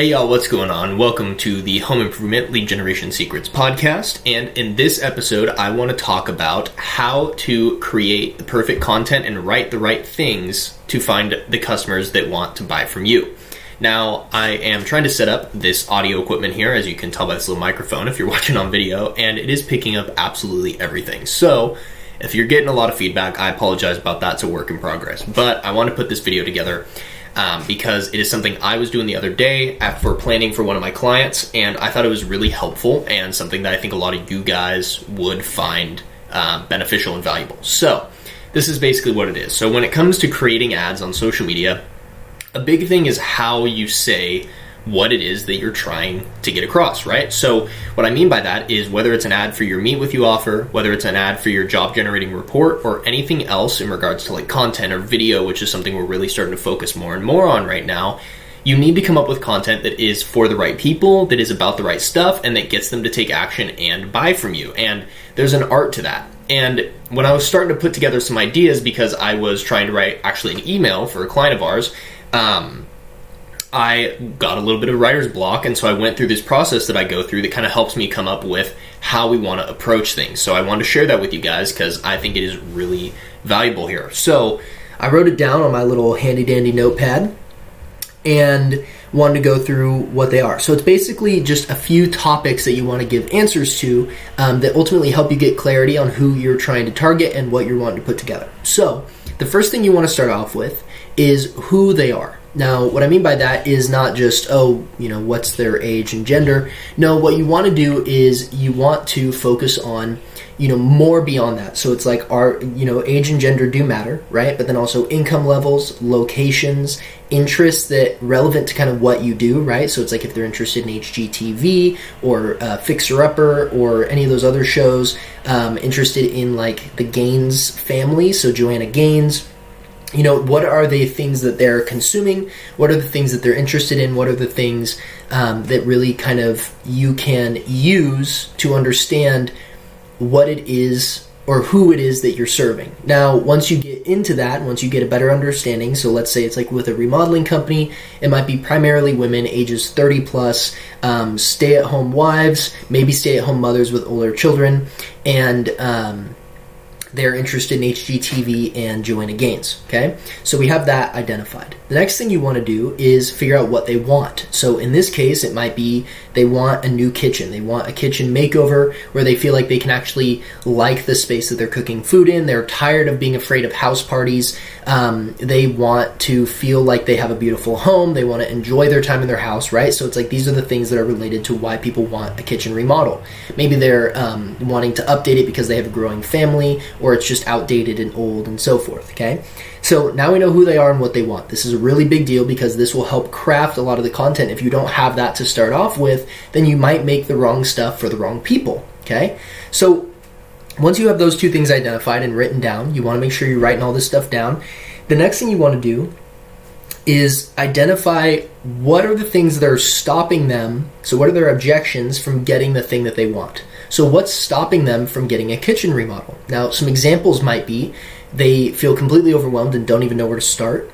Hey y'all, what's going on? Welcome to the Home Improvement Lead Generation Secrets podcast. And in this episode, I want to talk about how to create the perfect content and write the right things to find the customers that want to buy from you. Now, I am trying to set up this audio equipment here, as you can tell by this little microphone if you're watching on video, and it is picking up absolutely everything. So, if you're getting a lot of feedback, I apologize about that. It's a work in progress. But I want to put this video together um, because it is something I was doing the other day for planning for one of my clients, and I thought it was really helpful and something that I think a lot of you guys would find uh, beneficial and valuable. So, this is basically what it is. So, when it comes to creating ads on social media, a big thing is how you say what it is that you're trying to get across, right? So, what I mean by that is whether it's an ad for your Meet With You offer, whether it's an ad for your job generating report, or anything else in regards to like content or video, which is something we're really starting to focus more and more on right now. You need to come up with content that is for the right people, that is about the right stuff, and that gets them to take action and buy from you. And there's an art to that. And when I was starting to put together some ideas, because I was trying to write actually an email for a client of ours, um, I got a little bit of writer's block, and so I went through this process that I go through that kind of helps me come up with how we want to approach things. So I wanted to share that with you guys because I think it is really valuable here. So I wrote it down on my little handy dandy notepad and wanted to go through what they are. So it's basically just a few topics that you want to give answers to um, that ultimately help you get clarity on who you're trying to target and what you're wanting to put together. So the first thing you want to start off with is who they are. Now, what I mean by that is not just, oh, you know, what's their age and gender. No, what you want to do is you want to focus on, you know, more beyond that. So it's like, our, you know, age and gender do matter, right? But then also income levels, locations, interests that relevant to kind of what you do, right? So it's like if they're interested in HGTV or uh, Fixer Upper or any of those other shows, um, interested in like the Gaines family, so Joanna Gaines you know what are the things that they're consuming? What are the things that they're interested in? What are the things um, that really kind of you can use to understand what it is or who it is that you're serving? Now once you get into that once you get a better understanding so let's say it's like with a remodeling company it might be primarily women ages 30 plus um, stay at home wives maybe stay at home mothers with older children and um, they're interested in HGTV and Joanna Gaines. Okay, so we have that identified. The next thing you want to do is figure out what they want. So in this case, it might be they want a new kitchen. They want a kitchen makeover where they feel like they can actually like the space that they're cooking food in. They're tired of being afraid of house parties. Um, they want to feel like they have a beautiful home. They want to enjoy their time in their house, right? So it's like these are the things that are related to why people want a kitchen remodel. Maybe they're um, wanting to update it because they have a growing family or it's just outdated and old and so forth, okay? So now we know who they are and what they want. This is a really big deal because this will help craft a lot of the content. If you don't have that to start off with, then you might make the wrong stuff for the wrong people, okay? So once you have those two things identified and written down, you want to make sure you're writing all this stuff down. The next thing you want to do is identify what are the things that are stopping them. So, what are their objections from getting the thing that they want? So, what's stopping them from getting a kitchen remodel? Now, some examples might be they feel completely overwhelmed and don't even know where to start.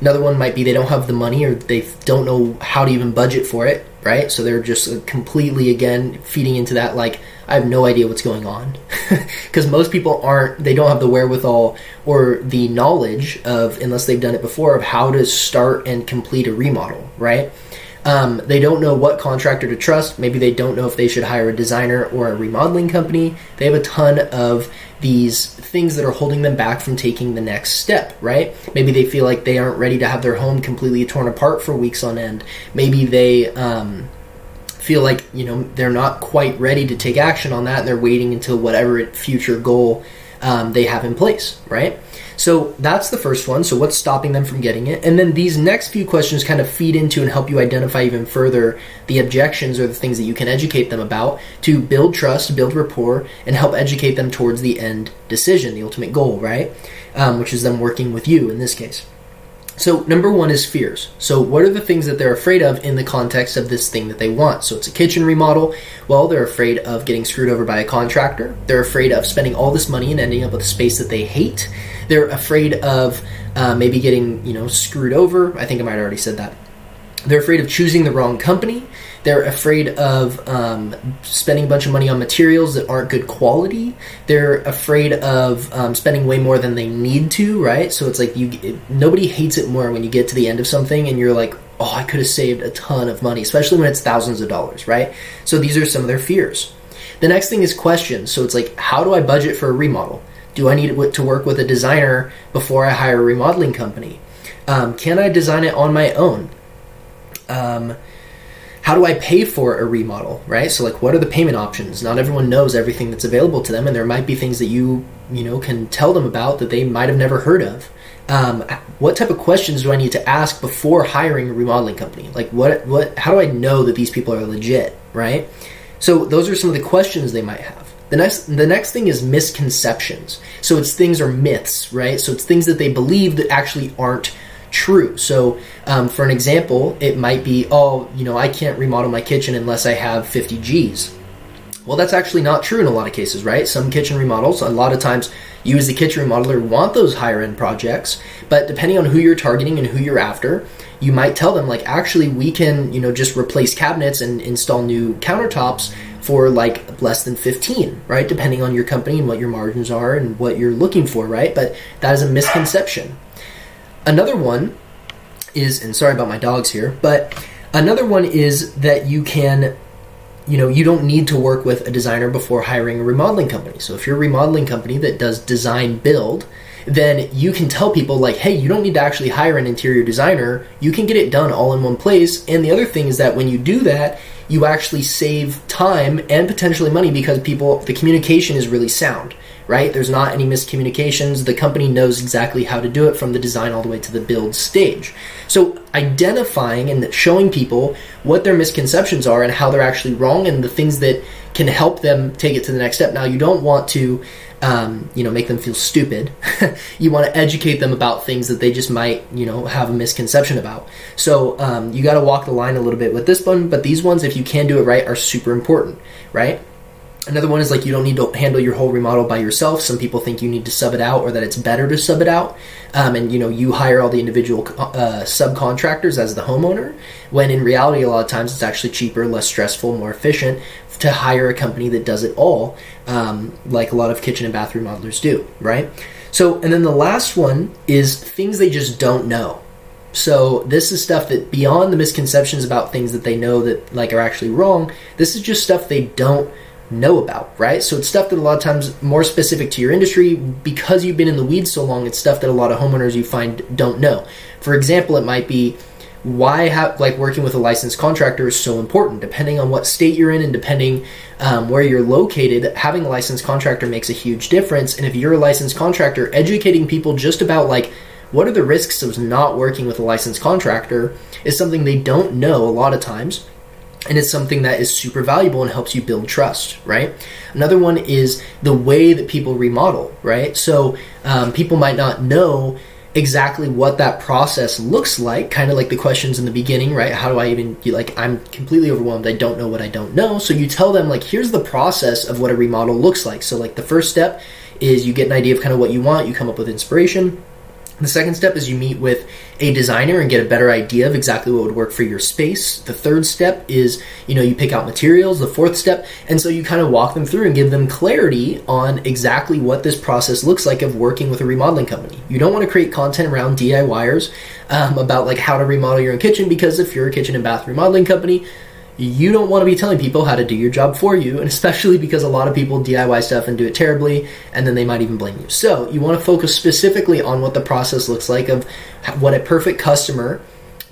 Another one might be they don't have the money or they don't know how to even budget for it, right? So they're just uh, completely, again, feeding into that, like, I have no idea what's going on. Because most people aren't, they don't have the wherewithal or the knowledge of, unless they've done it before, of how to start and complete a remodel, right? Um, they don't know what contractor to trust. Maybe they don't know if they should hire a designer or a remodeling company. They have a ton of these things that are holding them back from taking the next step, right? Maybe they feel like they aren't ready to have their home completely torn apart for weeks on end. Maybe they um, feel like, you know, they're not quite ready to take action on that and they're waiting until whatever future goal um, they have in place, right? So that's the first one. So what's stopping them from getting it? And then these next few questions kind of feed into and help you identify even further the objections or the things that you can educate them about to build trust, build rapport, and help educate them towards the end decision, the ultimate goal, right? Um, which is them working with you in this case. So, number one is fears. So, what are the things that they're afraid of in the context of this thing that they want? So, it's a kitchen remodel. Well, they're afraid of getting screwed over by a contractor. They're afraid of spending all this money and ending up with a space that they hate. They're afraid of uh, maybe getting, you know, screwed over. I think I might have already said that. they're afraid of choosing the wrong company. They're afraid of um, spending a bunch of money on materials that aren't good quality. They're afraid of um, spending way more than they need to, right? So it's like you it, nobody hates it more when you get to the end of something and you're like, oh, I could have saved a ton of money, especially when it's thousands of dollars, right? So these are some of their fears. The next thing is questions. So it's like, how do I budget for a remodel? Do I need to work with a designer before I hire a remodeling company? Um, can I design it on my own? Um, how do I pay for a remodel, right? So like what are the payment options? Not everyone knows everything that's available to them and there might be things that you, you know, can tell them about that they might have never heard of. Um, what type of questions do I need to ask before hiring a remodeling company? Like what what how do I know that these people are legit, right? So those are some of the questions they might have. The next the next thing is misconceptions. So it's things or myths, right? So it's things that they believe that actually aren't true. So, um, for an example, it might be, oh, you know, I can't remodel my kitchen unless I have 50 G's. Well, that's actually not true in a lot of cases, right? Some kitchen remodels, a lot of times, you as the kitchen remodeler want those higher end projects, but depending on who you're targeting and who you're after, you might tell them like, actually, we can, you know, just replace cabinets and install new countertops for like less than 15, right? Depending on your company and what your margins are and what you're looking for, right? But that is a misconception. Another one is, and sorry about my dogs here, but another one is that you can, you know, you don't need to work with a designer before hiring a remodeling company. So if you're a remodeling company that does design build, then you can tell people like, hey, you don't need to actually hire an interior designer. You can get it done all in one place. And the other thing is that when you do that, you actually save time and potentially money because people the communication is really sound right? There's not any miscommunications. The company knows exactly how to do it from the design all the way to the build stage. So identifying and showing people what their misconceptions are and how they're actually wrong and the things that can help them take it to the next step. Now, you don't want to, um, you know, make them feel stupid. you want to educate them about things that they just might, you know, have a misconception about. So um, you got to walk the line a little bit with this one, but these ones, if you can do it right, are super important, right? Another one is like you don't need to handle your whole remodel by yourself. Some people think you need to sub it out or that it's better to sub it out. Um, and you know, you hire all the individual uh, subcontractors as the homeowner, when in reality, a lot of times it's actually cheaper, less stressful, more efficient to hire a company that does it all, um, like a lot of kitchen and bathroom remodelers do, right? So, and then the last one is things they just don't know. So this is stuff that beyond the misconceptions about things that they know that like are actually wrong, this is just stuff they don't know about, right? So it's stuff that a lot of times more specific to your industry because you've been in the weeds so long. It's stuff that a lot of homeowners you find don't know. For example, it might be why have like working with a licensed contractor is so important. Depending on what state you're in and depending um, where you're located, having a licensed contractor makes a huge difference. And if you're a licensed contractor, educating people just about like what are the risks of not working with a licensed contractor is something they don't know a lot of times and it's something that is super valuable and helps you build trust right? Another one is the way that people remodel right? So um, people might not know exactly what that process looks like kind of like the questions in the beginning right? How do i even like i'm completely overwhelmed. I don't know what i don't know. So you tell them like here's the process of what a remodel looks like. So like the first step is you get an idea of kind of what you want. You come up with inspiration the second step is you meet with a designer and get a better idea of exactly what would work for your space. The third step is, you know, you pick out materials. The fourth step, and so you kind of walk them through and give them clarity on exactly what this process looks like of working with a remodeling company. You don't want to create content around DIYers um, about like how to remodel your own kitchen because if you're a kitchen and bath remodeling company, you don't want to be telling people how to do your job for you, and especially because a lot of people DIY stuff and do it terribly, and then they might even blame you. So you want to focus specifically on what the process looks like of what a perfect customer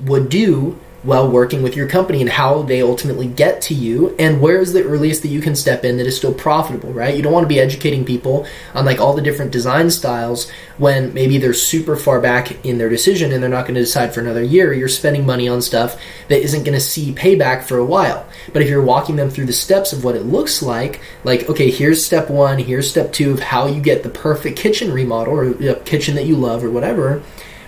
would do while working with your company and how they ultimately get to you and where is the earliest that you can step in that is still profitable right? You don't want to be educating people on like all the different design styles when maybe they're super far back in their decision and they're not going to decide for another year. You're spending money on stuff that isn't going to see payback for a while. But if you're walking them through the steps of what it looks like like okay here's step one here's step two of how you get the perfect kitchen remodel or a kitchen that you love or whatever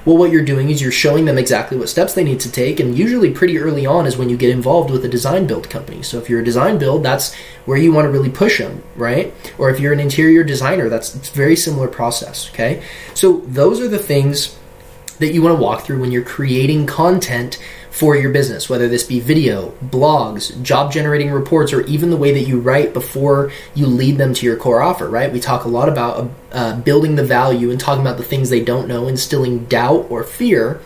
well, what you're doing is you're showing them exactly what steps they need to take, and usually pretty early on is when you get involved with a design build company. So if you're a design build, that's where you want to really push them, right? Or if you're an interior designer, that's very similar process. Okay, so those are the things that you want to walk through when you're creating content for your business, whether this be video, blogs, job generating reports, or even the way that you write before you lead them to your core offer, right? We talk a lot about uh, building the value and talking about the things they don't know, instilling doubt or fear,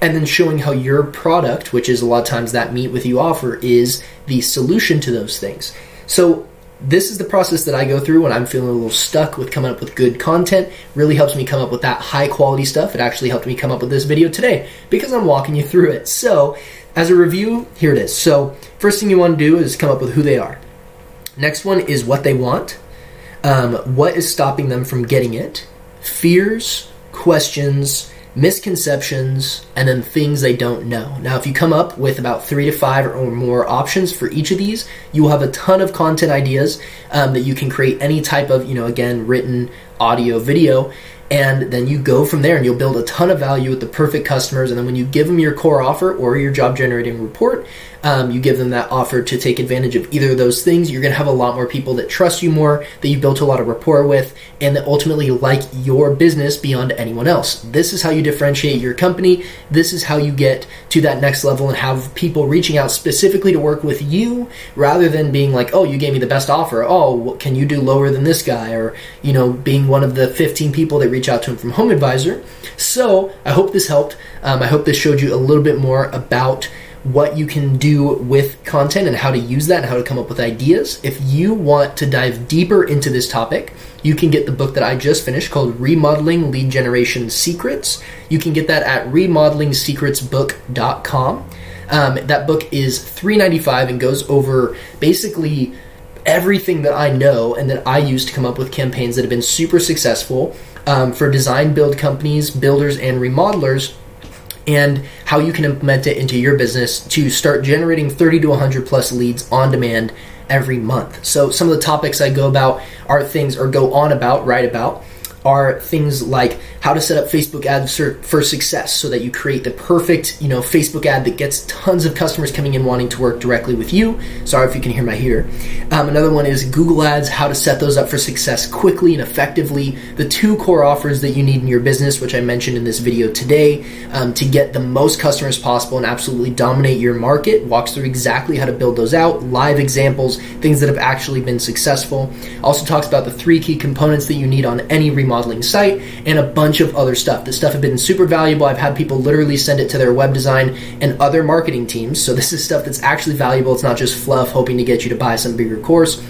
and then showing how your product, which is a lot of times that meet with you offer, is the solution to those things. So this is the process that I go through when I'm feeling a little stuck with coming up with good content. Really helps me come up with that high quality stuff. It actually helped me come up with this video today because I'm walking you through it. So, as a review, here it is. So, first thing you want to do is come up with who they are. Next one is what they want. Um, what is stopping them from getting it? Fears, questions, misconceptions, and then things they don't know. Now, if you come up with about three to five or more options for each of these, you will have a ton of content ideas um, that you can create any type of, you know, again, written, audio, video, and then you go from there and you'll build a ton of value with the perfect customers and then when you give them your core offer or your job generating report um, you give them that offer to take advantage of either of those things. You're going to have a lot more people that trust you more that you've built a lot of rapport with and that ultimately like your business beyond anyone else. This is how you differentiate your company. This is how you get to that next level and have people reaching out specifically to work with you rather than being like oh you gave me the best offer. Oh can you do lower than this guy? Or you know being one of the 15 people that reach out to him from Home Advisor. So I hope this helped. Um, I hope this showed you a little bit more about what you can do with content and how to use that and how to come up with ideas. If you want to dive deeper into this topic, you can get the book that I just finished called Remodeling Lead Generation Secrets. You can get that at remodelingsecretsbook.com. Um, that book is $3.95 and goes over basically everything that I know and that I use to come up with campaigns that have been super successful um, for design build companies, builders, and remodelers, and how you can implement it into your business to start generating 30 to 100 plus leads on demand every month. So, some of the topics I go about are things or go on about, write about are things like how to set up Facebook ads for success so that you create the perfect, you know, Facebook ad that gets tons of customers coming in wanting to work directly with you. Sorry if you can hear my heater. Um, another one is Google Ads, how to set those up for success quickly and effectively. The two core offers that you need in your business, which I mentioned in this video today, um, to get the most customers possible and absolutely dominate your market. Walks through exactly how to build those out, live examples, things that have actually been successful. Also talks about the three key components that you need on any remodeling site and a bunch of other stuff. This stuff has been super valuable. I've had people literally send it to their web design and other marketing teams. So this is stuff that's actually valuable. It's not just fluff hoping to get you to buy some bigger course.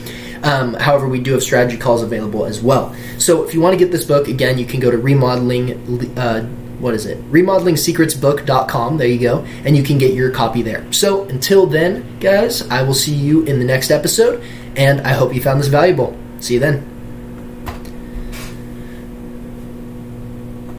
Um, however, we do have strategy calls available as well. So if you want to get this book, again, you can go to remodeling. Uh, what is it? RemodelingSecretsBook.com. There you go, and you can get your copy there. So until then, guys, I will see you in the next episode, and I hope you found this valuable. See you then.